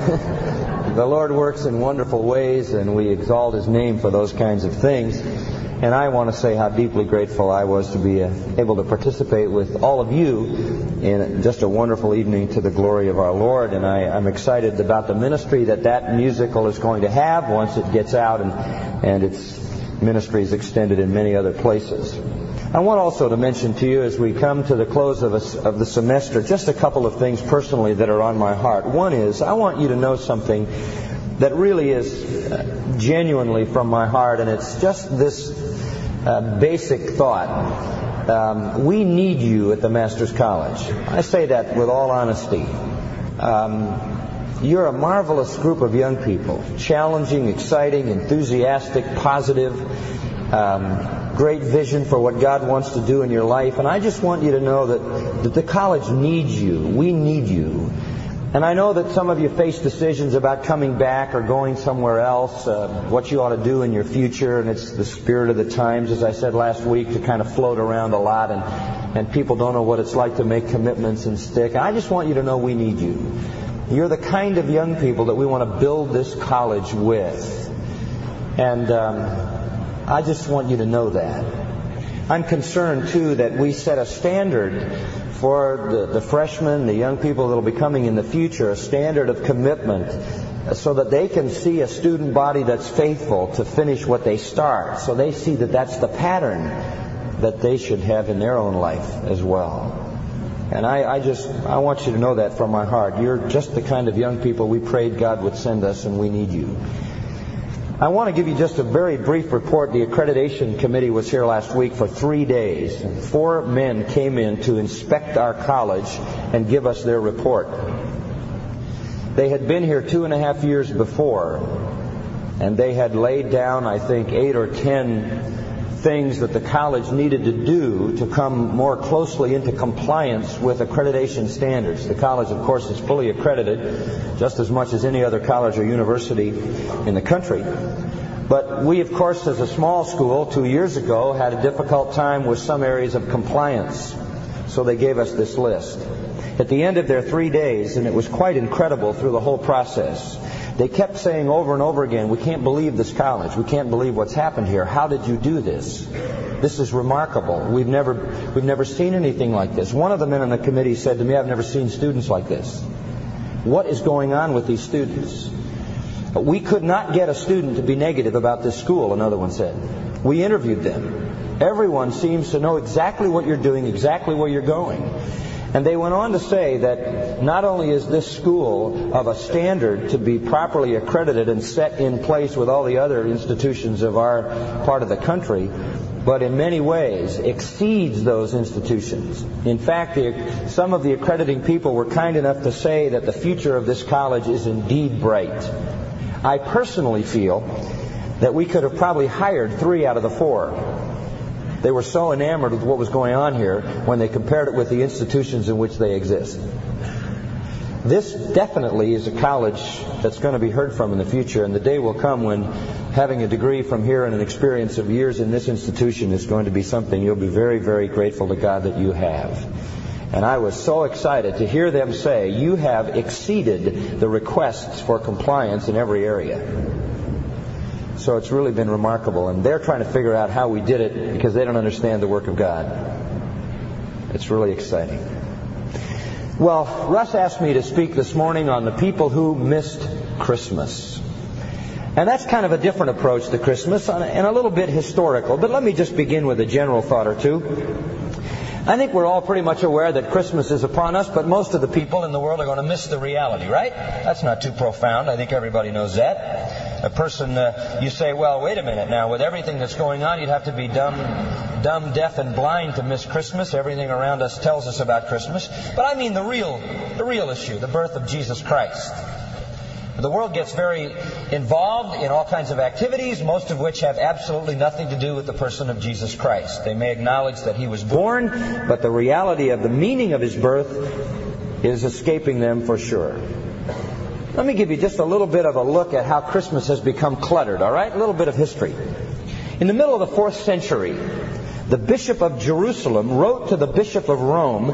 the Lord works in wonderful ways, and we exalt His name for those kinds of things. And I want to say how deeply grateful I was to be uh, able to participate with all of you in just a wonderful evening to the glory of our Lord. And I, am excited about the ministry that that musical is going to have once it gets out and, and its ministry is extended in many other places. I want also to mention to you as we come to the close of, a, of the semester just a couple of things personally that are on my heart. One is I want you to know something that really is uh, genuinely from my heart, and it's just this uh, basic thought. Um, we need you at the Master's College. I say that with all honesty. Um, you're a marvelous group of young people, challenging, exciting, enthusiastic, positive. Um, great vision for what God wants to do in your life. And I just want you to know that, that the college needs you. We need you. And I know that some of you face decisions about coming back or going somewhere else, uh, what you ought to do in your future, and it's the spirit of the times, as I said last week, to kind of float around a lot, and, and people don't know what it's like to make commitments and stick. I just want you to know we need you. You're the kind of young people that we want to build this college with. And um, I just want you to know that. I'm concerned, too, that we set a standard for the, the freshmen, the young people that will be coming in the future, a standard of commitment so that they can see a student body that's faithful to finish what they start. So they see that that's the pattern that they should have in their own life as well. And I, I, just, I want you to know that from my heart. You're just the kind of young people we prayed God would send us, and we need you. I want to give you just a very brief report. The accreditation committee was here last week for three days. Four men came in to inspect our college and give us their report. They had been here two and a half years before, and they had laid down, I think, eight or ten things that the college needed to do to come more closely into compliance with accreditation standards. The college, of course, is fully accredited, just as much as any other college or university in the country. But we, of course, as a small school, two years ago, had a difficult time with some areas of compliance. So they gave us this list. At the end of their three days, and it was quite incredible through the whole process, they kept saying over and over again, we can't believe this college. We can't believe what's happened here. How did you do this? This is remarkable. We've never, we've never seen anything like this. One of the men on the committee said to me, I've never seen students like this. What is going on with these students? We could not get a student to be negative about this school, another one said. We interviewed them. Everyone seems to know exactly what you're doing, exactly where you're going. And they went on to say that not only is this school of a standard to be properly accredited and set in place with all the other institutions of our part of the country, but in many ways exceeds those institutions. In fact, the, some of the accrediting people were kind enough to say that the future of this college is indeed bright. I personally feel that we could have probably hired three out of the four they were so enamored with what was going on here when they compared it with the institutions in which they exist. This definitely is a college that's going to be heard from in the future, and the day will come when having a degree from here and an experience of years in this institution is going to be something you'll be very, very grateful to God that you have. And I was so excited to hear them say, You have exceeded the requests for compliance in every area. So it's really been remarkable. And they're trying to figure out how we did it because they don't understand the work of God. It's really exciting. Well, Russ asked me to speak this morning on the people who missed Christmas. And that's kind of a different approach to Christmas and a little bit historical. But let me just begin with a general thought or two. I think we're all pretty much aware that Christmas is upon us, but most of the people in the world are going to miss the reality, right? That's not too profound. I think everybody knows that a person, uh, you say, well, wait a minute now, with everything that's going on, you'd have to be dumb, dumb, deaf, and blind to miss Christmas. Everything around us tells us about Christmas. But I mean the real, the real issue, the birth of Jesus Christ. The world gets very involved in all kinds of activities, most of which have absolutely nothing to do with the person of Jesus Christ. They may acknowledge that he was born, but the reality of the meaning of his birth is escaping them for sure. Let me give you just a little bit of a look at how Christmas has become cluttered, all right? A little bit of history. In the middle of the fourth century, the Bishop of Jerusalem wrote to the Bishop of Rome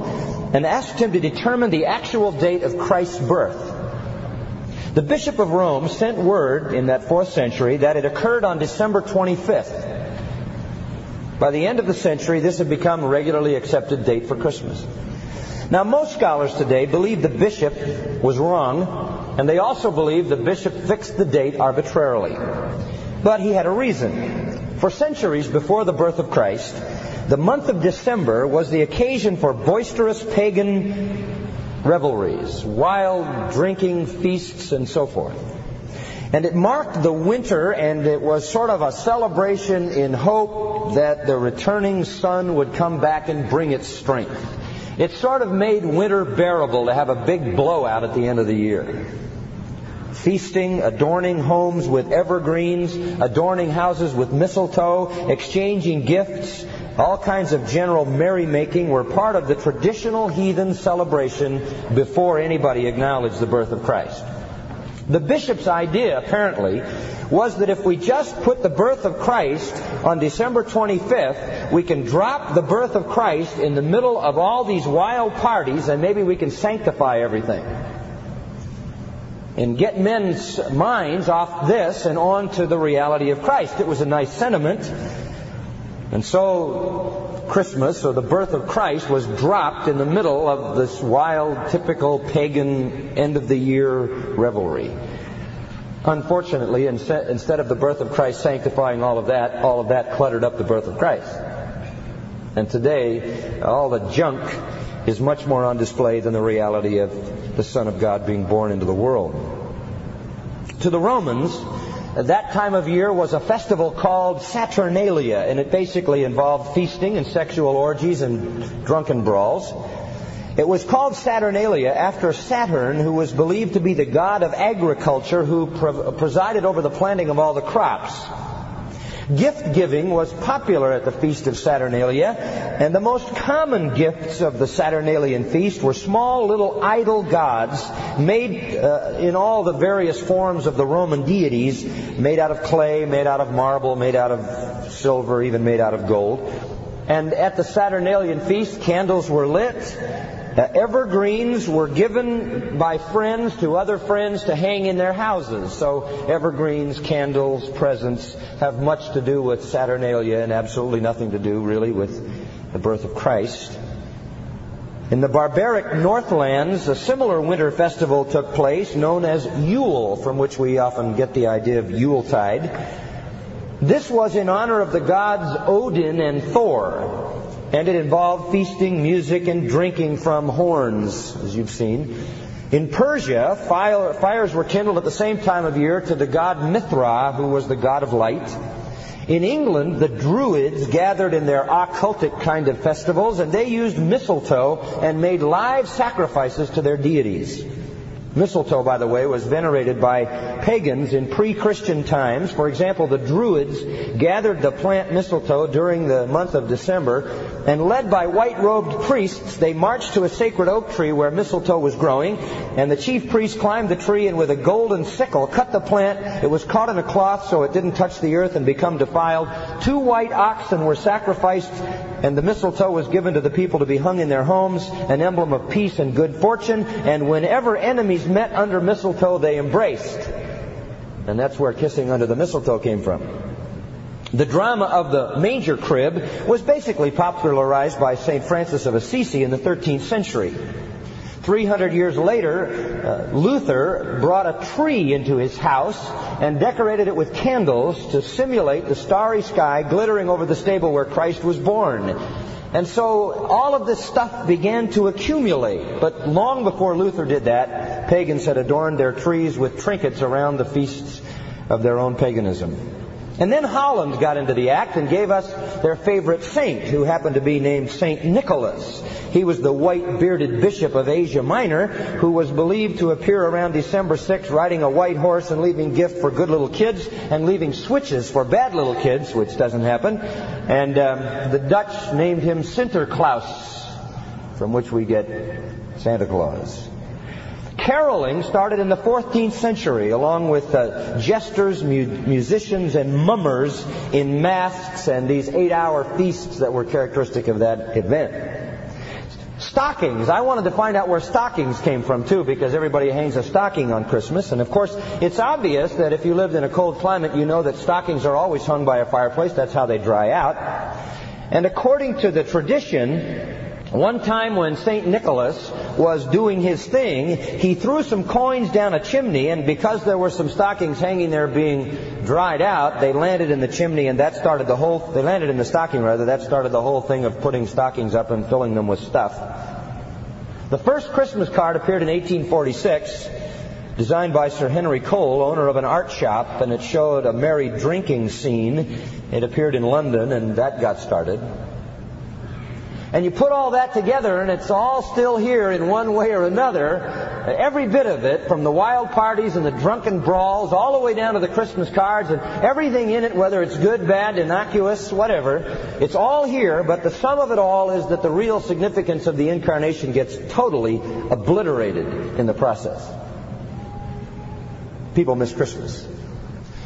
and asked him to determine the actual date of Christ's birth. The Bishop of Rome sent word in that fourth century that it occurred on December 25th. By the end of the century, this had become a regularly accepted date for Christmas. Now, most scholars today believe the bishop was wrong, and they also believe the bishop fixed the date arbitrarily. But he had a reason. For centuries before the birth of Christ, the month of December was the occasion for boisterous pagan revelries, wild drinking feasts, and so forth. And it marked the winter, and it was sort of a celebration in hope that the returning sun would come back and bring its strength. It sort of made winter bearable to have a big blowout at the end of the year. Feasting, adorning homes with evergreens, adorning houses with mistletoe, exchanging gifts, all kinds of general merrymaking were part of the traditional heathen celebration before anybody acknowledged the birth of Christ. The bishop's idea, apparently, was that if we just put the birth of Christ on December 25th, we can drop the birth of Christ in the middle of all these wild parties and maybe we can sanctify everything. And get men's minds off this and on to the reality of Christ. It was a nice sentiment. And so Christmas, or the birth of Christ, was dropped in the middle of this wild, typical pagan end of the year revelry. Unfortunately, instead of the birth of Christ sanctifying all of that, all of that cluttered up the birth of Christ. And today, all the junk is much more on display than the reality of the Son of God being born into the world. To the Romans, that time of year was a festival called Saturnalia, and it basically involved feasting and sexual orgies and drunken brawls. It was called Saturnalia after Saturn, who was believed to be the god of agriculture who presided over the planting of all the crops. Gift giving was popular at the Feast of Saturnalia, and the most common gifts of the Saturnalian feast were small little idol gods made uh, in all the various forms of the Roman deities, made out of clay, made out of marble, made out of silver, even made out of gold. And at the Saturnalian feast, candles were lit, uh, evergreens were given by friends to other friends to hang in their houses. So evergreens, candles, presents have much to do with Saturnalia and absolutely nothing to do really with the birth of Christ. In the barbaric Northlands, a similar winter festival took place known as Yule, from which we often get the idea of Yuletide. This was in honor of the gods Odin and Thor, and it involved feasting, music, and drinking from horns, as you've seen. In Persia, fire, fires were kindled at the same time of year to the god Mithra, who was the god of light. In England, the Druids gathered in their occultic kind of festivals, and they used mistletoe and made live sacrifices to their deities. Mistletoe, by the way, was venerated by pagans in pre-Christian times. For example, the Druids gathered the plant mistletoe during the month of December, and led by white-robed priests, they marched to a sacred oak tree where mistletoe was growing, and the chief priest climbed the tree and with a golden sickle cut the plant. It was caught in a cloth so it didn't touch the earth and become defiled. Two white oxen were sacrificed, and the mistletoe was given to the people to be hung in their homes, an emblem of peace and good fortune, and whenever enemies met under mistletoe, they embraced. And that's where kissing under the mistletoe came from. The drama of the manger crib was basically popularized by St. Francis of Assisi in the 13th century. 300 years later, uh, Luther brought a tree into his house and decorated it with candles to simulate the starry sky glittering over the stable where Christ was born. And so all of this stuff began to accumulate. But long before Luther did that, pagans had adorned their trees with trinkets around the feasts of their own paganism. And then Holland got into the act and gave us their favorite saint, who happened to be named Saint Nicholas. He was the white bearded bishop of Asia Minor, who was believed to appear around December 6th riding a white horse and leaving gifts for good little kids and leaving switches for bad little kids, which doesn't happen. And um, the Dutch named him Sinterklaas, from which we get Santa Claus. Caroling started in the 14th century, along with uh, jesters, mu- musicians, and mummers in masks and these eight-hour feasts that were characteristic of that event. Stockings. I wanted to find out where stockings came from too, because everybody hangs a stocking on Christmas. And of course, it's obvious that if you lived in a cold climate, you know that stockings are always hung by a fireplace. That's how they dry out. And according to the tradition, one time when St. Nicholas was doing his thing, he threw some coins down a chimney, and because there were some stockings hanging there being dried out, they landed in the chimney, and that started the whole, they landed in the stocking rather, that started the whole thing of putting stockings up and filling them with stuff. The first Christmas card appeared in 1846, designed by Sir Henry Cole, owner of an art shop, and it showed a merry drinking scene. It appeared in London, and that got started. And you put all that together, and it's all still here in one way or another. Every bit of it, from the wild parties and the drunken brawls, all the way down to the Christmas cards, and everything in it, whether it's good, bad, innocuous, whatever, it's all here, but the sum of it all is that the real significance of the incarnation gets totally obliterated in the process. People miss Christmas.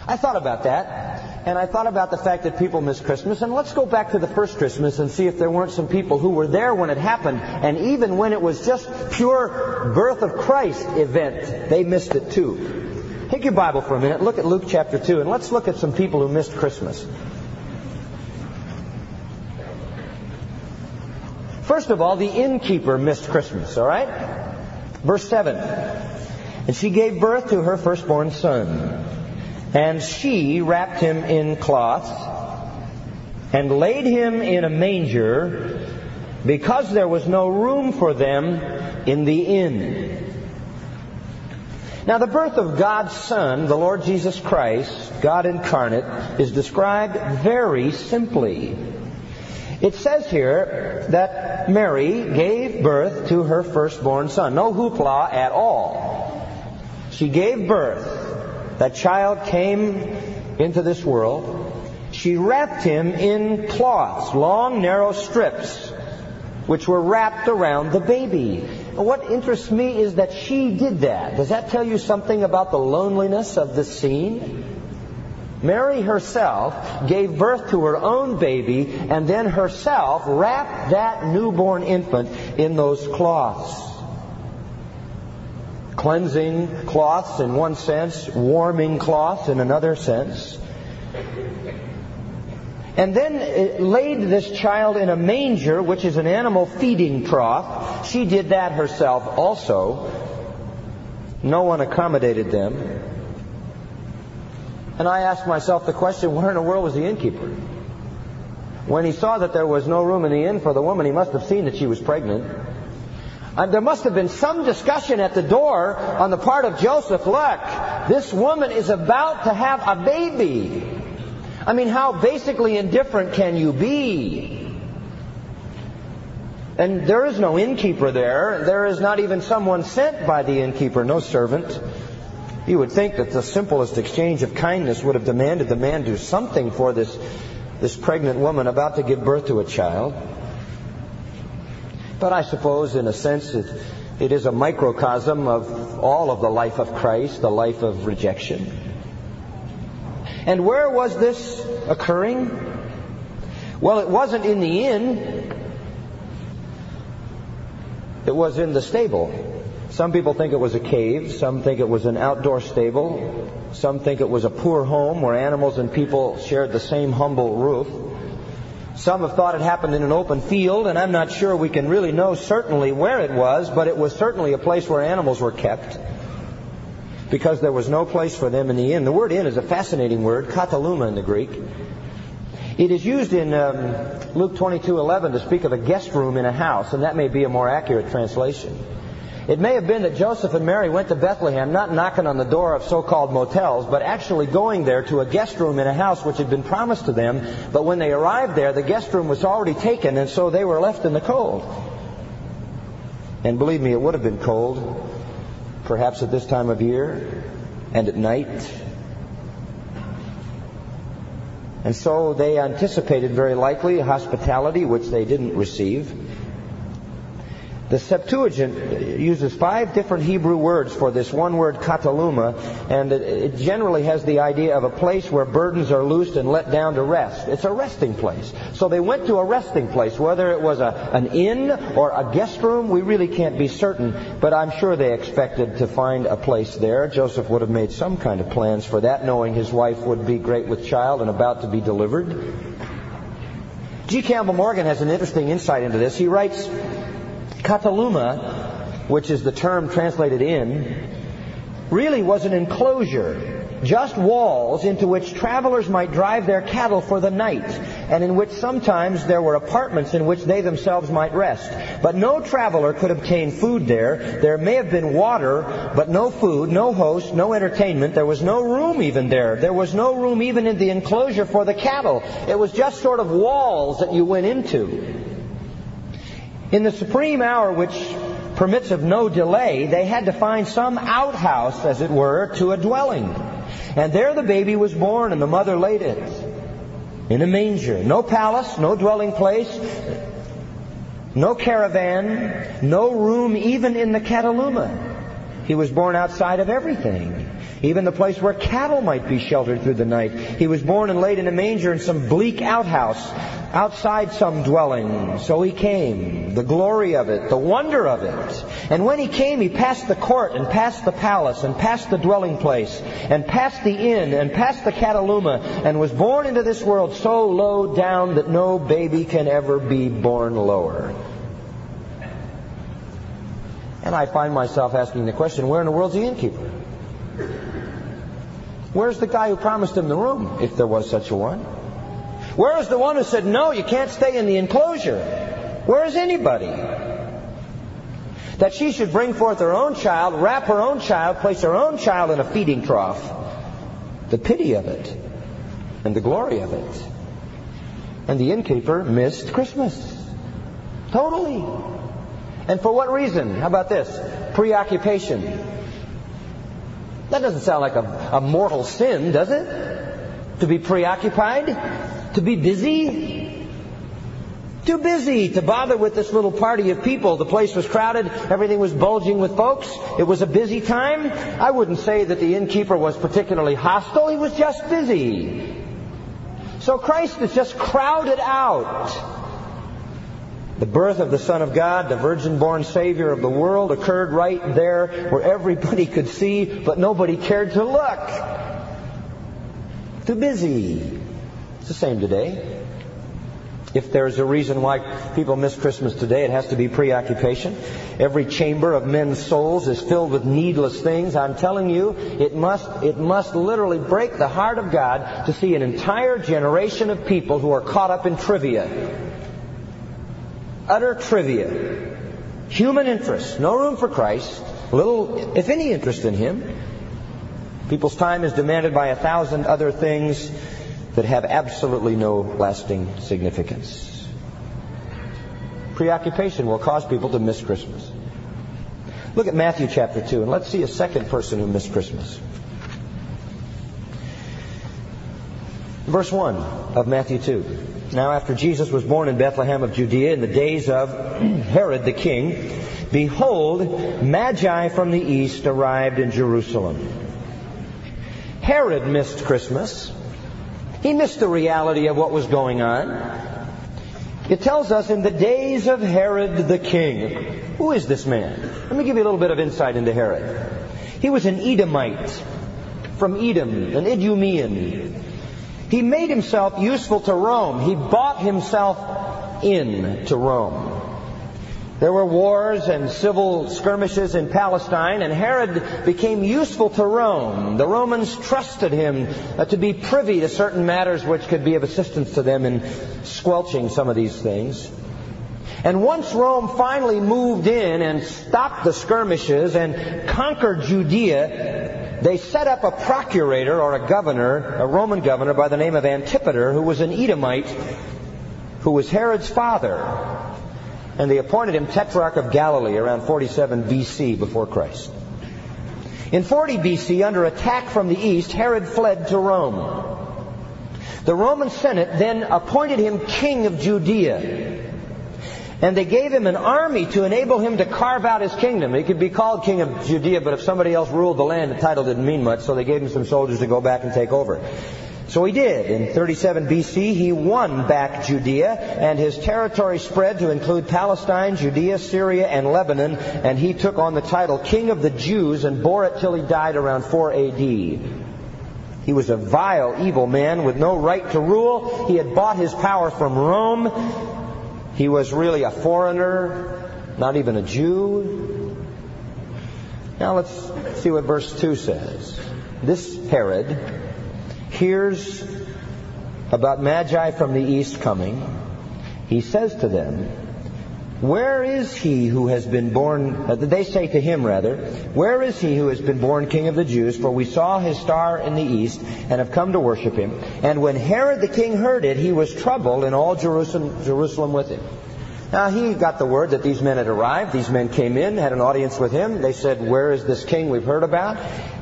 I thought about that and I thought about the fact that people miss Christmas, and let's go back to the first Christmas and see if there weren't some people who were there when it happened, and even when it was just pure birth of Christ event, they missed it too. Take your Bible for a minute, look at Luke chapter 2, and let's look at some people who missed Christmas. First of all, the innkeeper missed Christmas, all right? Verse 7. And she gave birth to her firstborn son. And she wrapped him in cloths and laid him in a manger because there was no room for them in the inn. Now, the birth of God's Son, the Lord Jesus Christ, God incarnate, is described very simply. It says here that Mary gave birth to her firstborn son. No hoopla at all. She gave birth that child came into this world, she wrapped him in cloths, long, narrow strips, which were wrapped around the baby. What interests me is that she did that. Does that tell you something about the loneliness of the scene? Mary herself gave birth to her own baby and then herself wrapped that newborn infant in those cloths cleansing cloths in one sense, warming cloth in another sense. And then laid this child in a manger, which is an animal feeding trough. She did that herself also. No one accommodated them. And I asked myself the question, where in the world was the innkeeper? When he saw that there was no room in the inn for the woman, he must have seen that she was pregnant. Uh, there must have been some discussion at the door on the part of Joseph. Look, this woman is about to have a baby. I mean, how basically indifferent can you be? And there is no innkeeper there. There is not even someone sent by the innkeeper, no servant. You would think that the simplest exchange of kindness would have demanded the man do something for this, this pregnant woman about to give birth to a child. But I suppose, in a sense, it, it is a microcosm of all of the life of Christ, the life of rejection. And where was this occurring? Well, it wasn't in the inn. It was in the stable. Some people think it was a cave. Some think it was an outdoor stable. Some think it was a poor home where animals and people shared the same humble roof. Some have thought it happened in an open field, and I'm not sure we can really know certainly where it was, but it was certainly a place where animals were kept because there was no place for them in the inn. The word inn is a fascinating word, kataluma in the Greek. It is used in um, Luke 22:11 to speak of a guest room in a house, and that may be a more accurate translation. It may have been that Joseph and Mary went to Bethlehem, not knocking on the door of so-called motels, but actually going there to a guest room in a house which had been promised to them. But when they arrived there, the guest room was already taken, and so they were left in the cold. And believe me, it would have been cold, perhaps at this time of year and at night. And so they anticipated very likely hospitality, which they didn't receive. The Septuagint uses five different Hebrew words for this one word kataluma, and it generally has the idea of a place where burdens are loosed and let down to rest. It's a resting place. So they went to a resting place, whether it was a, an inn or a guest room, we really can't be certain, but I'm sure they expected to find a place there. Joseph would have made some kind of plans for that, knowing his wife would be great with child and about to be delivered. G. Campbell Morgan has an interesting insight into this. He writes, Kataluma, which is the term translated inn, really was an enclosure, just walls into which travelers might drive their cattle for the night, and in which sometimes there were apartments in which they themselves might rest. But no traveler could obtain food there. There may have been water, but no food, no host, no entertainment. There was no room even there. There was no room even in the enclosure for the cattle. It was just sort of walls that you went into. In the supreme hour which permits of no delay, they had to find some outhouse, as it were, to a dwelling. And there the baby was born, and the mother laid it in a manger. No palace, no dwelling place, no caravan, no room even in the Kataluma. He was born outside of everything. Even the place where cattle might be sheltered through the night. He was born and laid in a manger in some bleak outhouse outside some dwelling. So he came. The glory of it, the wonder of it. And when he came, he passed the court and passed the palace and passed the dwelling place and passed the inn and passed the Kataluma and was born into this world so low down that no baby can ever be born lower. And I find myself asking the question, where in the world's the innkeeper? Where's the guy who promised him the room, if there was such a one? Where is the one who said, no, you can't stay in the enclosure? Where is anybody? That she should bring forth her own child, wrap her own child, place her own child in a feeding trough. The pity of it and the glory of it. And the innkeeper missed Christmas. Totally. And for what reason? How about this? Preoccupation. That doesn't sound like a, a mortal sin, does it? To be preoccupied? To be busy? Too busy to bother with this little party of people. The place was crowded. Everything was bulging with folks. It was a busy time. I wouldn't say that the innkeeper was particularly hostile. He was just busy. So Christ is just crowded out. The birth of the Son of God, the virgin born Savior of the world, occurred right there where everybody could see, but nobody cared to look. Too busy It's the same today. If there's a reason why people miss Christmas today, it has to be preoccupation. Every chamber of men's souls is filled with needless things. I'm telling you, it must, it must literally break the heart of God to see an entire generation of people who are caught up in trivia. Utter trivia. Human interest. No room for Christ. Little, if any interest in Him. People's time is demanded by a thousand other things that have absolutely no lasting significance. Preoccupation will cause people to miss Christmas. Look at Matthew chapter 2, and let's see a second person who missed Christmas. Verse 1 of Matthew 2. Now, after Jesus was born in Bethlehem of Judea in the days of Herod the king, behold, Magi from the east arrived in Jerusalem. Herod missed Christmas. He missed the reality of what was going on. It tells us in the days of Herod the king. Who is this man? Let me give you a little bit of insight into Herod. He was an Edomite from Edom, an Idumean. He made himself useful to Rome. He bought himself in to Rome. There were wars and civil skirmishes in Palestine, and Herod became useful to Rome. The Romans trusted him uh, to be privy to certain matters which could be of assistance to them in squelching some of these things. And once Rome finally moved in and stopped the skirmishes and conquered Judea, they set up a procurator or a governor, a Roman governor by the name of Antipater, who was an Edomite, who was Herod's father and they appointed him Tetrarch of Galilee around 47 BC before Christ. In 40 BC, under attack from the east, Herod fled to Rome. The Roman Senate then appointed him king of Judea. And they gave him an army to enable him to carve out his kingdom. He could be called king of Judea, but if somebody else ruled the land, the title didn't mean much, so they gave him some soldiers to go back and take over. So he did. In 37 BC, he won back Judea, and his territory spread to include Palestine, Judea, Syria, and Lebanon, and he took on the title King of the Jews and bore it till he died around 4 AD. He was a vile, evil man with no right to rule. He had bought his power from Rome. He was really a foreigner, not even a Jew. Now let's see what verse 2 says. This Herod, hears about Magi from the east coming, he says to them, Where is he who has been born? Uh, they say to him, rather, Where is he who has been born king of the Jews? For we saw his star in the east and have come to worship him. And when Herod the king heard it, he was troubled, and all Jerusalem, Jerusalem with him. Now he got the word that these men had arrived. These men came in, had an audience with him. They said, Where is this king we've heard about?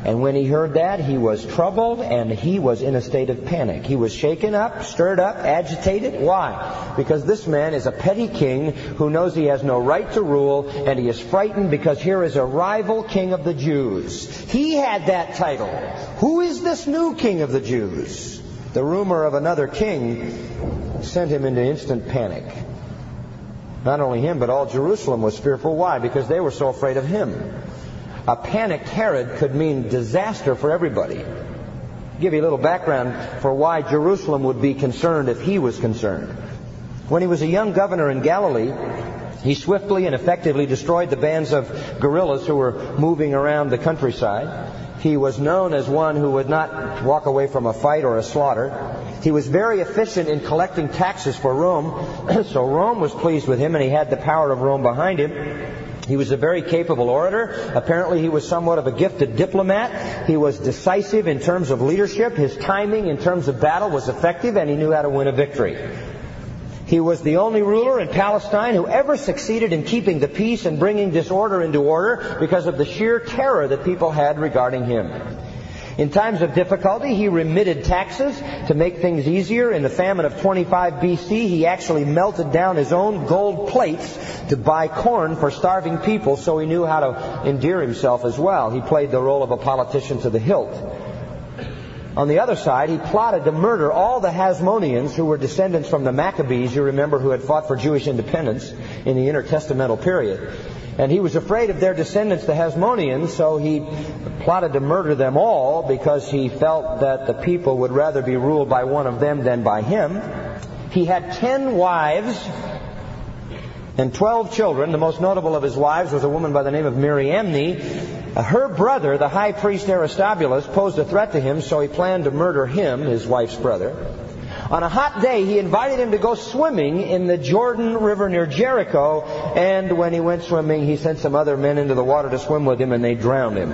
And when he heard that, he was troubled and he was in a state of panic. He was shaken up, stirred up, agitated. Why? Because this man is a petty king who knows he has no right to rule and he is frightened because here is a rival king of the Jews. He had that title. Who is this new king of the Jews? The rumor of another king sent him into instant panic. Not only him, but all Jerusalem was fearful. Why? Because they were so afraid of him. A panicked Herod could mean disaster for everybody. I'll give you a little background for why Jerusalem would be concerned if he was concerned. When he was a young governor in Galilee, he swiftly and effectively destroyed the bands of guerrillas who were moving around the countryside. He was known as one who would not walk away from a fight or a slaughter. He was very efficient in collecting taxes for Rome, so Rome was pleased with him and he had the power of Rome behind him. He was a very capable orator. Apparently, he was somewhat of a gifted diplomat. He was decisive in terms of leadership. His timing in terms of battle was effective, and he knew how to win a victory. He was the only ruler in Palestine who ever succeeded in keeping the peace and bringing disorder into order because of the sheer terror that people had regarding him. In times of difficulty, he remitted taxes to make things easier. In the famine of 25 BC, he actually melted down his own gold plates to buy corn for starving people, so he knew how to endear himself as well. He played the role of a politician to the hilt. On the other side, he plotted to murder all the Hasmoneans who were descendants from the Maccabees, you remember, who had fought for Jewish independence in the intertestamental period. And he was afraid of their descendants, the Hasmoneans, so he plotted to murder them all because he felt that the people would rather be ruled by one of them than by him. He had ten wives and twelve children. The most notable of his wives was a woman by the name of Mariamne, Uh, her brother, the high priest Aristobulus, posed a threat to him, so he planned to murder him, his wife's brother. On a hot day, he invited him to go swimming in the Jordan River near Jericho, and when he went swimming, he sent some other men into the water to swim with him, and they drowned him.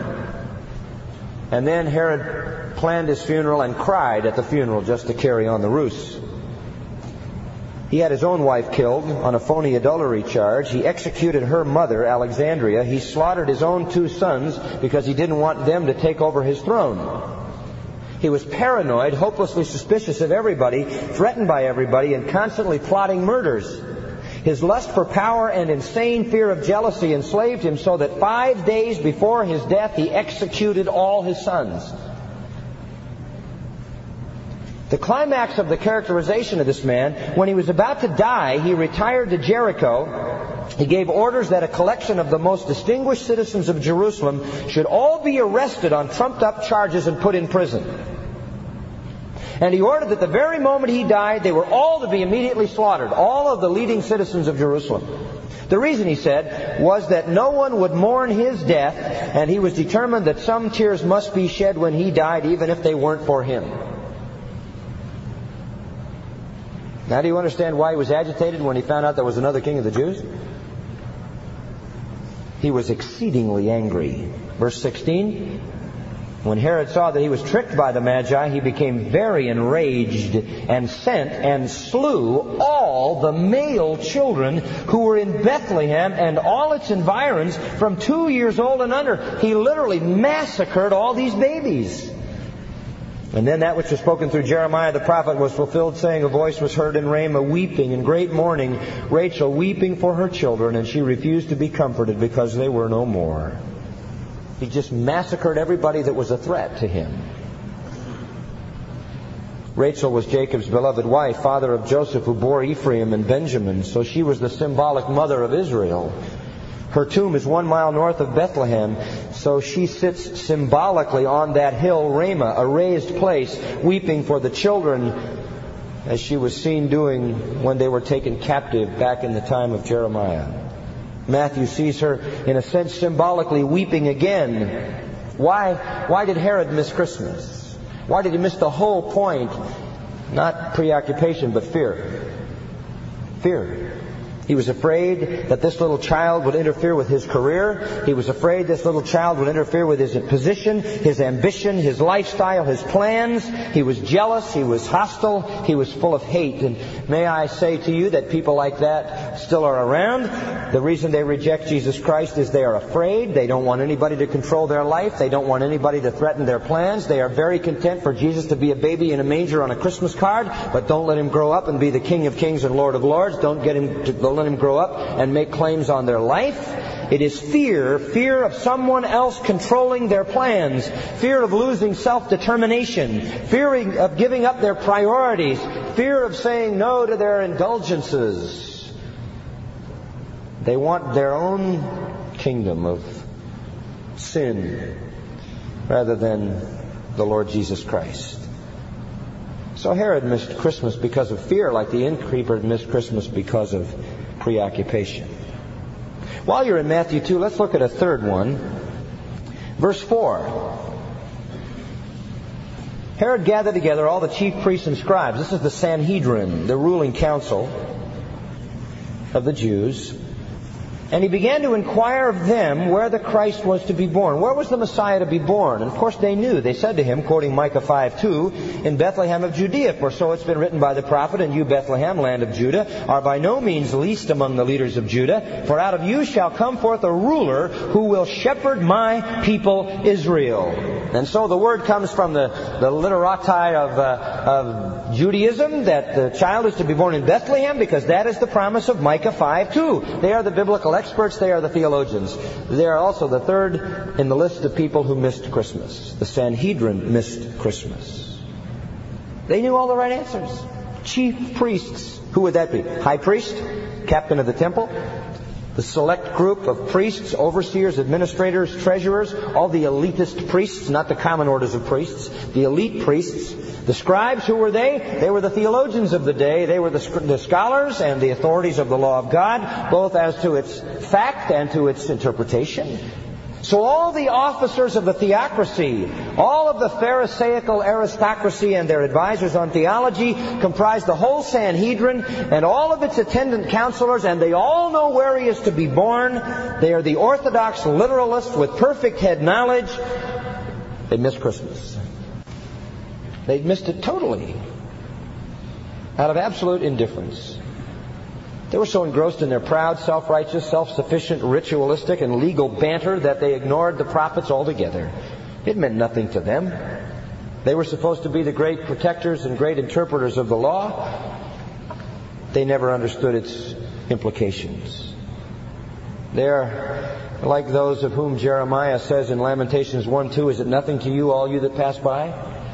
And then Herod planned his funeral and cried at the funeral just to carry on the ruse. He had his own wife killed on a phony adultery charge. He executed her mother, Alexandria. He slaughtered his own two sons because he didn't want them to take over his throne. He was paranoid, hopelessly suspicious of everybody, threatened by everybody, and constantly plotting murders. His lust for power and insane fear of jealousy enslaved him so that five days before his death he executed all his sons. The climax of the characterization of this man, when he was about to die, he retired to Jericho. He gave orders that a collection of the most distinguished citizens of Jerusalem should all be arrested on trumped up charges and put in prison. And he ordered that the very moment he died, they were all to be immediately slaughtered, all of the leading citizens of Jerusalem. The reason, he said, was that no one would mourn his death, and he was determined that some tears must be shed when he died, even if they weren't for him. Now, do you understand why he was agitated when he found out there was another king of the Jews? He was exceedingly angry. Verse 16 When Herod saw that he was tricked by the Magi, he became very enraged and sent and slew all the male children who were in Bethlehem and all its environs from two years old and under. He literally massacred all these babies. And then that which was spoken through Jeremiah the prophet was fulfilled, saying, A voice was heard in Ramah, weeping in great mourning, Rachel weeping for her children, and she refused to be comforted because they were no more. He just massacred everybody that was a threat to him. Rachel was Jacob's beloved wife, father of Joseph, who bore Ephraim and Benjamin, so she was the symbolic mother of Israel. Her tomb is one mile north of Bethlehem, so she sits symbolically on that hill, Ramah, a raised place, weeping for the children, as she was seen doing when they were taken captive back in the time of Jeremiah. Matthew sees her, in a sense, symbolically weeping again. Why, why did Herod miss Christmas? Why did he miss the whole point? Not preoccupation, but fear. Fear. He was afraid that this little child would interfere with his career. He was afraid this little child would interfere with his position, his ambition, his lifestyle, his plans. He was jealous. He was hostile. He was full of hate. And may I say to you that people like that still are around. The reason they reject Jesus Christ is they are afraid. They don't want anybody to control their life. They don't want anybody to threaten their plans. They are very content for Jesus to be a baby in a manger on a Christmas card, but don't let him grow up and be the King of Kings and Lord of Lords. Don't get him to let him grow up and make claims on their life. It is fear, fear of someone else controlling their plans, fear of losing self-determination, fear of giving up their priorities, fear of saying no to their indulgences. They want their own kingdom of sin rather than the Lord Jesus Christ. So Herod missed Christmas because of fear, like the innkeeper missed Christmas because of preoccupation. While you're in Matthew 2, let's look at a third one. Verse 4. Herod gathered together all the chief priests and scribes. This is the Sanhedrin, the ruling council of the Jews. And he began to inquire of them where the Christ was to be born. Where was the Messiah to be born? And of course they knew. They said to him, quoting Micah 5 2, in Bethlehem of Judea, for so it's been written by the prophet, and you, Bethlehem, land of Judah, are by no means least among the leaders of Judah, for out of you shall come forth a ruler who will shepherd my people Israel. And so the word comes from the, the literati of, uh, of Judaism that the child is to be born in Bethlehem because that is the promise of Micah 5 2. They are the biblical experts, they are the theologians. They are also the third in the list of people who missed Christmas. The Sanhedrin missed Christmas. They knew all the right answers. Chief priests. Who would that be? High priest? Captain of the temple? The select group of priests, overseers, administrators, treasurers, all the elitist priests, not the common orders of priests, the elite priests. The scribes, who were they? They were the theologians of the day. They were the, the scholars and the authorities of the law of God, both as to its fact and to its interpretation. So all the officers of the theocracy, all of the Pharisaical aristocracy and their advisors on theology comprise the whole Sanhedrin and all of its attendant counselors, and they all know where he is to be born. They are the orthodox literalists with perfect head knowledge. They missed Christmas. They'd missed it totally. Out of absolute indifference. They were so engrossed in their proud, self-righteous, self-sufficient, ritualistic, and legal banter that they ignored the prophets altogether. It meant nothing to them. They were supposed to be the great protectors and great interpreters of the law. They never understood its implications. They're like those of whom Jeremiah says in Lamentations 1 2, Is it nothing to you, all you that pass by?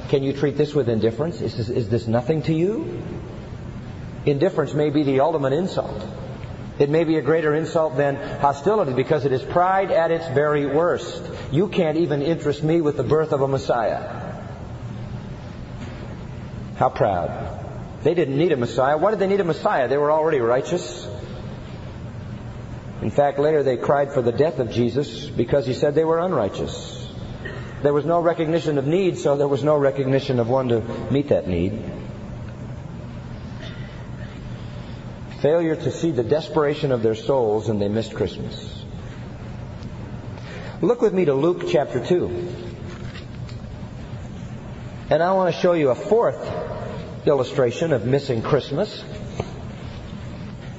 Can you treat this with indifference? Is this, is this nothing to you? Indifference may be the ultimate insult. It may be a greater insult than hostility because it is pride at its very worst. You can't even interest me with the birth of a Messiah. How proud. They didn't need a Messiah. Why did they need a Messiah? They were already righteous. In fact, later they cried for the death of Jesus because he said they were unrighteous. There was no recognition of need, so there was no recognition of one to meet that need. Failure to see the desperation of their souls, and they missed Christmas. Look with me to Luke chapter 2. And I want to show you a fourth illustration of missing Christmas.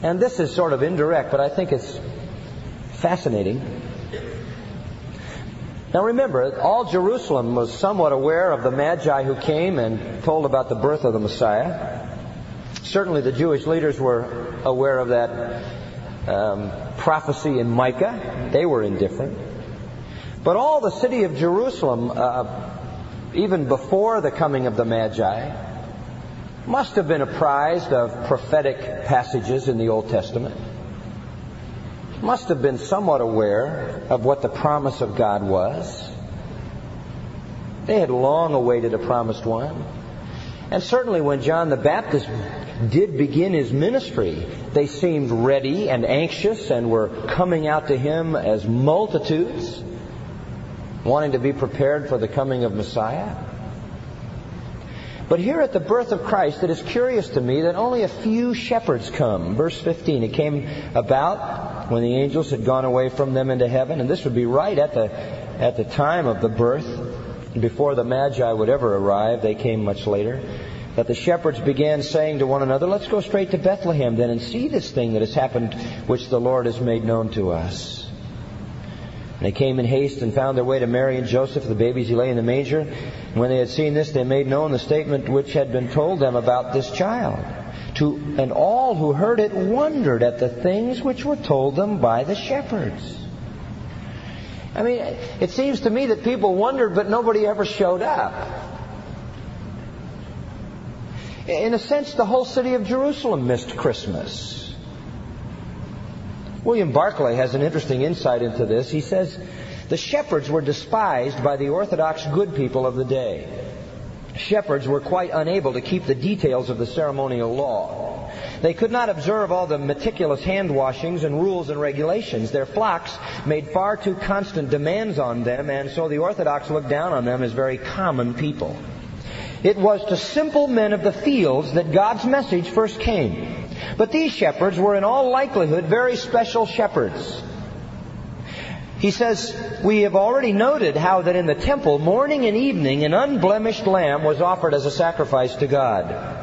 And this is sort of indirect, but I think it's fascinating. Now remember, all Jerusalem was somewhat aware of the Magi who came and told about the birth of the Messiah. Certainly the Jewish leaders were aware of that um, prophecy in Micah. They were indifferent. But all the city of Jerusalem, uh, even before the coming of the Magi, must have been apprised of prophetic passages in the Old Testament must have been somewhat aware of what the promise of God was. They had long awaited a promised one. And certainly when John the Baptist did begin his ministry, they seemed ready and anxious and were coming out to him as multitudes, wanting to be prepared for the coming of Messiah. But here at the birth of Christ, it is curious to me that only a few shepherds come. Verse 15, it came about when the angels had gone away from them into heaven, and this would be right at the, at the time of the birth, before the Magi would ever arrive, they came much later, that the shepherds began saying to one another, let's go straight to Bethlehem then and see this thing that has happened, which the Lord has made known to us. And they came in haste and found their way to Mary and Joseph, the babies he lay in the manger. And when they had seen this, they made known the statement which had been told them about this child. To, and all who heard it wondered at the things which were told them by the shepherds. I mean, it seems to me that people wondered, but nobody ever showed up. In a sense, the whole city of Jerusalem missed Christmas. William Barclay has an interesting insight into this. He says, the shepherds were despised by the Orthodox good people of the day. Shepherds were quite unable to keep the details of the ceremonial law. They could not observe all the meticulous hand washings and rules and regulations. Their flocks made far too constant demands on them, and so the Orthodox looked down on them as very common people. It was to simple men of the fields that God's message first came. But these shepherds were in all likelihood very special shepherds. He says, we have already noted how that in the temple, morning and evening, an unblemished lamb was offered as a sacrifice to God.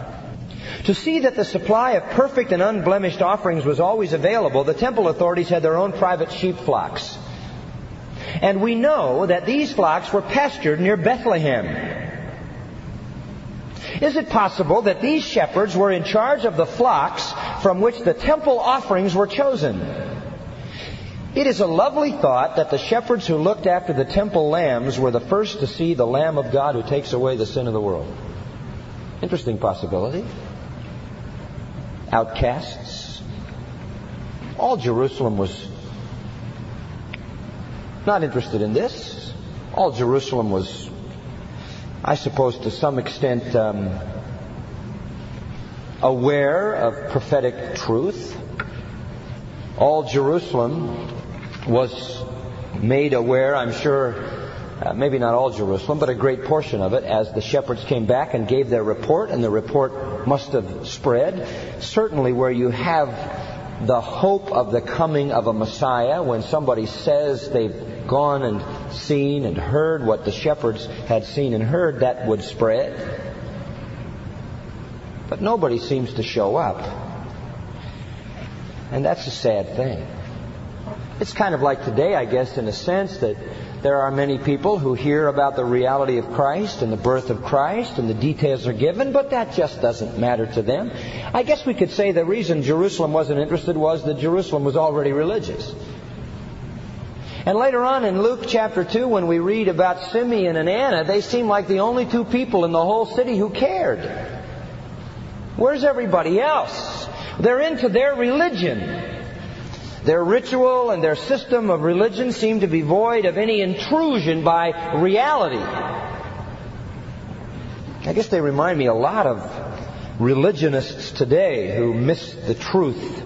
To see that the supply of perfect and unblemished offerings was always available, the temple authorities had their own private sheep flocks. And we know that these flocks were pastured near Bethlehem. Is it possible that these shepherds were in charge of the flocks from which the temple offerings were chosen? It is a lovely thought that the shepherds who looked after the temple lambs were the first to see the Lamb of God who takes away the sin of the world. Interesting possibility. Outcasts. All Jerusalem was not interested in this. All Jerusalem was I suppose, to some extent, um, aware of prophetic truth. All Jerusalem was made aware, I'm sure, uh, maybe not all Jerusalem, but a great portion of it, as the shepherds came back and gave their report, and the report must have spread. Certainly, where you have the hope of the coming of a Messiah, when somebody says they've gone and seen and heard what the shepherds had seen and heard, that would spread. But nobody seems to show up. And that's a sad thing. It's kind of like today, I guess, in a sense that there are many people who hear about the reality of Christ and the birth of Christ and the details are given, but that just doesn't matter to them. I guess we could say the reason Jerusalem wasn't interested was that Jerusalem was already religious. And later on in Luke chapter 2, when we read about Simeon and Anna, they seem like the only two people in the whole city who cared. Where's everybody else? They're into their religion. Their ritual and their system of religion seem to be void of any intrusion by reality. I guess they remind me a lot of religionists today who miss the truth.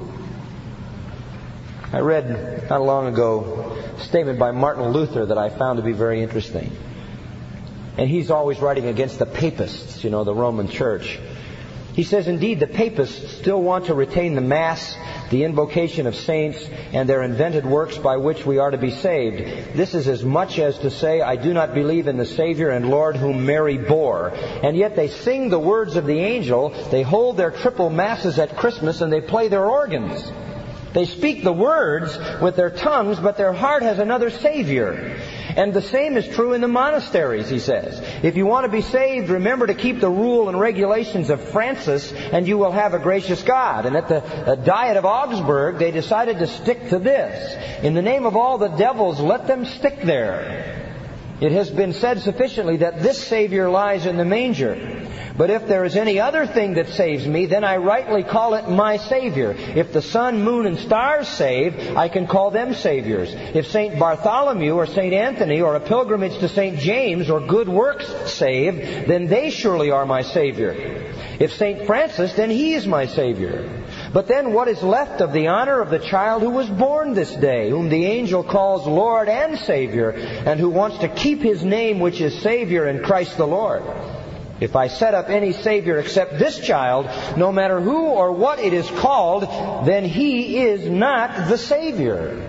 I read not long ago a statement by Martin Luther that I found to be very interesting. And he's always writing against the papists, you know, the Roman church. He says, indeed, the papists still want to retain the Mass, the invocation of saints, and their invented works by which we are to be saved. This is as much as to say, I do not believe in the Savior and Lord whom Mary bore. And yet they sing the words of the angel, they hold their triple Masses at Christmas, and they play their organs. They speak the words with their tongues, but their heart has another Savior. And the same is true in the monasteries, he says. If you want to be saved, remember to keep the rule and regulations of Francis, and you will have a gracious God. And at the uh, Diet of Augsburg, they decided to stick to this. In the name of all the devils, let them stick there. It has been said sufficiently that this Savior lies in the manger. But if there is any other thing that saves me, then I rightly call it my Savior. If the sun, moon, and stars save, I can call them Saviors. If St. Bartholomew or St. Anthony or a pilgrimage to St. James or good works save, then they surely are my Savior. If St. Francis, then he is my Savior. But then what is left of the honor of the child who was born this day, whom the angel calls Lord and Savior, and who wants to keep his name which is Savior in Christ the Lord? If I set up any Savior except this child, no matter who or what it is called, then he is not the Savior.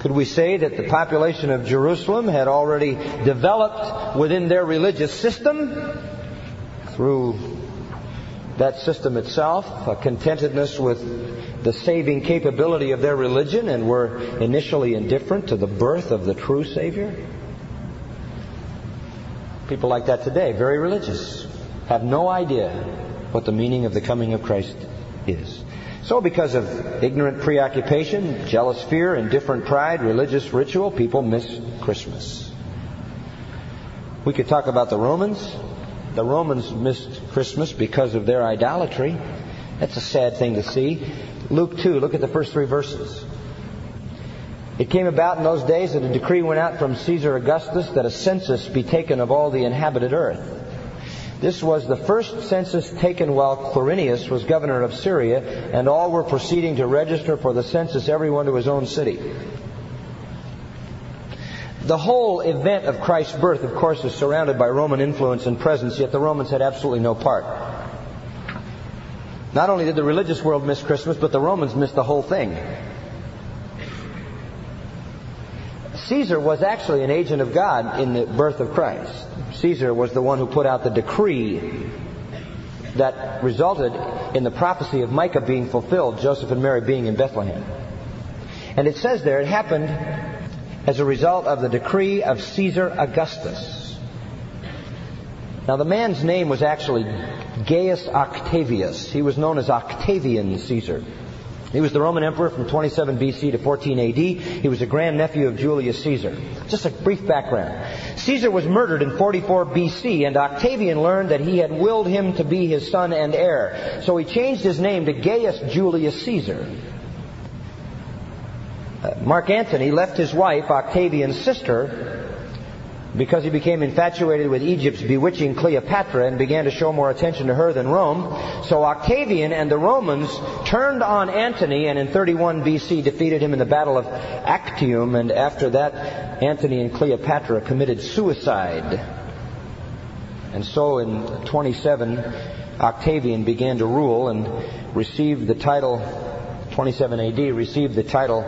Could we say that the population of Jerusalem had already developed within their religious system through that system itself, a contentedness with the saving capability of their religion and were initially indifferent to the birth of the true Savior? People like that today, very religious, have no idea what the meaning of the coming of Christ is. So, because of ignorant preoccupation, jealous fear, indifferent pride, religious ritual, people miss Christmas. We could talk about the Romans. The Romans missed Christmas because of their idolatry. That's a sad thing to see. Luke 2, look at the first three verses. It came about in those days that a decree went out from Caesar Augustus that a census be taken of all the inhabited earth. This was the first census taken while Quirinius was governor of Syria, and all were proceeding to register for the census, everyone to his own city. The whole event of Christ's birth, of course, is surrounded by Roman influence and presence, yet the Romans had absolutely no part. Not only did the religious world miss Christmas, but the Romans missed the whole thing. Caesar was actually an agent of God in the birth of Christ. Caesar was the one who put out the decree that resulted in the prophecy of Micah being fulfilled, Joseph and Mary being in Bethlehem. And it says there it happened as a result of the decree of Caesar Augustus. Now the man's name was actually Gaius Octavius. He was known as Octavian Caesar. He was the Roman emperor from 27 BC to 14 AD. He was a grandnephew of Julius Caesar. Just a brief background. Caesar was murdered in 44 BC, and Octavian learned that he had willed him to be his son and heir. So he changed his name to Gaius Julius Caesar. Uh, Mark Antony left his wife, Octavian's sister, because he became infatuated with Egypt's bewitching Cleopatra and began to show more attention to her than Rome. So Octavian and the Romans turned on Antony and in 31 BC defeated him in the Battle of Actium and after that Antony and Cleopatra committed suicide. And so in 27 Octavian began to rule and received the title 27 AD received the title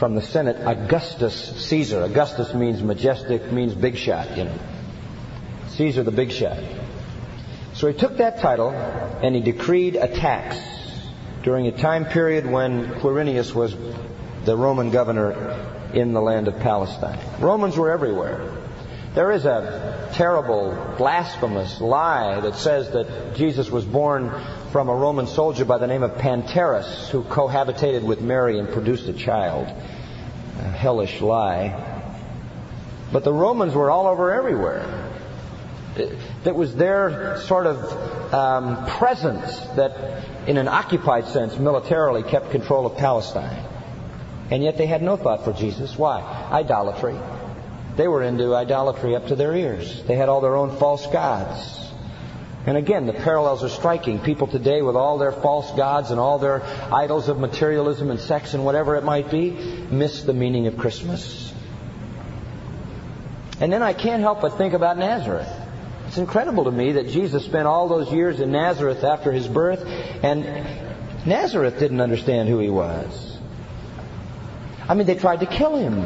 from the Senate Augustus Caesar. Augustus means majestic, means big shot, you know. Caesar the big shot. So he took that title and he decreed a tax during a time period when Quirinius was the Roman governor in the land of Palestine. Romans were everywhere. There is a terrible, blasphemous lie that says that Jesus was born from a Roman soldier by the name of Pantarus who cohabitated with Mary and produced a child. A hellish lie. But the Romans were all over everywhere. It, was their sort of um, presence that, in an occupied sense, militarily kept control of Palestine. And yet they had no thought for Jesus. Why? Idolatry. They were into idolatry up to their ears. They had all their own false gods. And again, the parallels are striking. People today, with all their false gods and all their idols of materialism and sex and whatever it might be, miss the meaning of Christmas. And then I can't help but think about Nazareth. It's incredible to me that Jesus spent all those years in Nazareth after his birth, and Nazareth didn't understand who he was. I mean, they tried to kill him.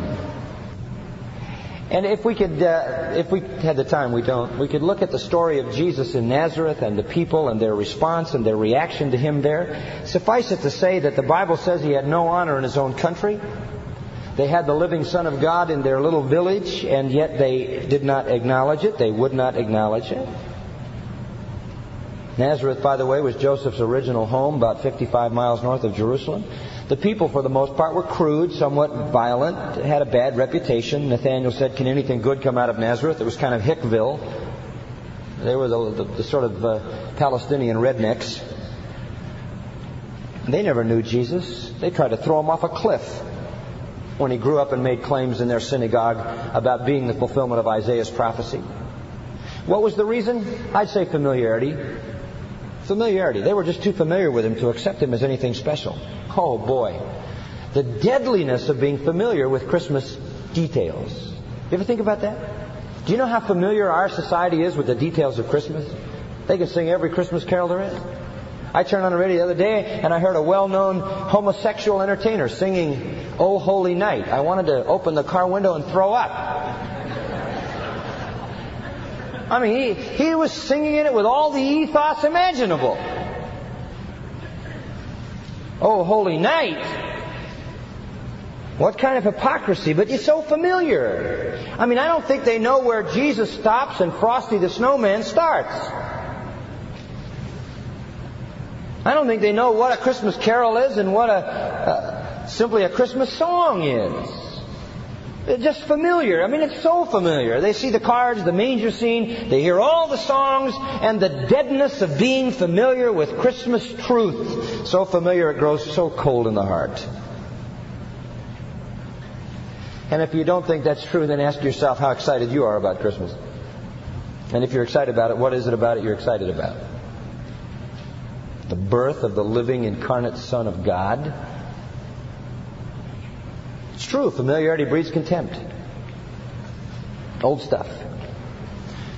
And if we could, uh, if we had the time, we don't, we could look at the story of Jesus in Nazareth and the people and their response and their reaction to him there. Suffice it to say that the Bible says he had no honor in his own country. They had the living Son of God in their little village, and yet they did not acknowledge it. They would not acknowledge it. Nazareth, by the way, was Joseph's original home, about 55 miles north of Jerusalem. The people, for the most part, were crude, somewhat violent, had a bad reputation. Nathaniel said, Can anything good come out of Nazareth? It was kind of Hickville. They were the, the, the sort of uh, Palestinian rednecks. They never knew Jesus. They tried to throw him off a cliff when he grew up and made claims in their synagogue about being the fulfillment of Isaiah's prophecy. What was the reason? I'd say familiarity. Familiarity. They were just too familiar with him to accept him as anything special. Oh boy. The deadliness of being familiar with Christmas details. You ever think about that? Do you know how familiar our society is with the details of Christmas? They can sing every Christmas carol there is. I turned on the radio the other day and I heard a well-known homosexual entertainer singing Oh Holy Night. I wanted to open the car window and throw up. I mean, he, he was singing in it with all the ethos imaginable. Oh Holy Night. What kind of hypocrisy? But you're so familiar. I mean, I don't think they know where Jesus stops and Frosty the Snowman starts. I don't think they know what a Christmas carol is and what a uh, simply a Christmas song is. Just familiar. I mean, it's so familiar. They see the cards, the manger scene, they hear all the songs, and the deadness of being familiar with Christmas truth. So familiar it grows so cold in the heart. And if you don't think that's true, then ask yourself how excited you are about Christmas. And if you're excited about it, what is it about it you're excited about? the birth of the living incarnate Son of God. True, familiarity breeds contempt. Old stuff.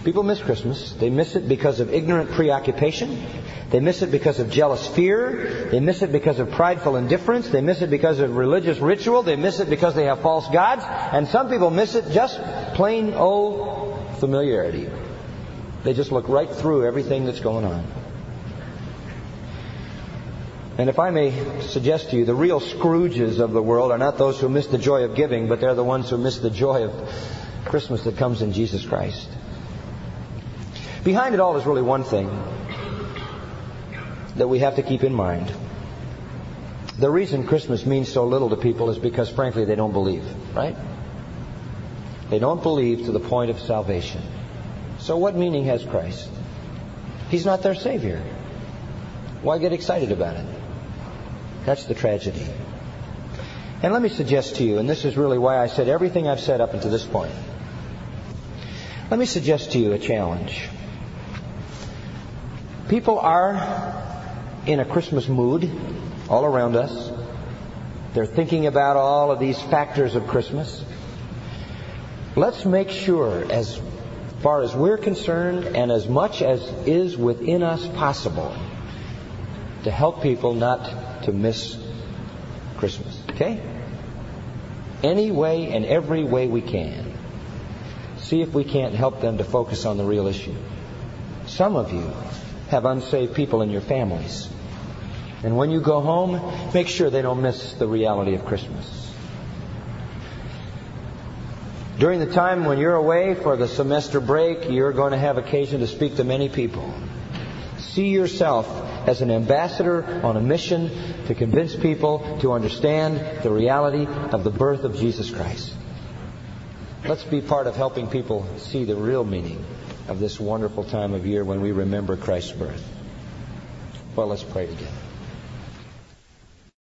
People miss Christmas. They miss it because of ignorant preoccupation. They miss it because of jealous fear. They miss it because of prideful indifference. They miss it because of religious ritual. They miss it because they have false gods. And some people miss it just plain old familiarity. They just look right through everything that's going on. And if I may suggest to you, the real Scrooges of the world are not those who miss the joy of giving, but they're the ones who miss the joy of Christmas that comes in Jesus Christ. Behind it all is really one thing that we have to keep in mind. The reason Christmas means so little to people is because, frankly, they don't believe, right? They don't believe to the point of salvation. So, what meaning has Christ? He's not their Savior. Why get excited about it? That's the tragedy. And let me suggest to you, and this is really why I said everything I've said up until this point. Let me suggest to you a challenge. People are in a Christmas mood all around us. They're thinking about all of these factors of Christmas. Let's make sure, as far as we're concerned, and as much as is within us possible, to help people not to miss Christmas. Okay? Any way and every way we can. See if we can't help them to focus on the real issue. Some of you have unsaved people in your families. And when you go home, make sure they don't miss the reality of Christmas. During the time when you're away for the semester break, you're going to have occasion to speak to many people. See yourself as an ambassador on a mission to convince people to understand the reality of the birth of Jesus Christ. Let's be part of helping people see the real meaning of this wonderful time of year when we remember Christ's birth. Well, let's pray together.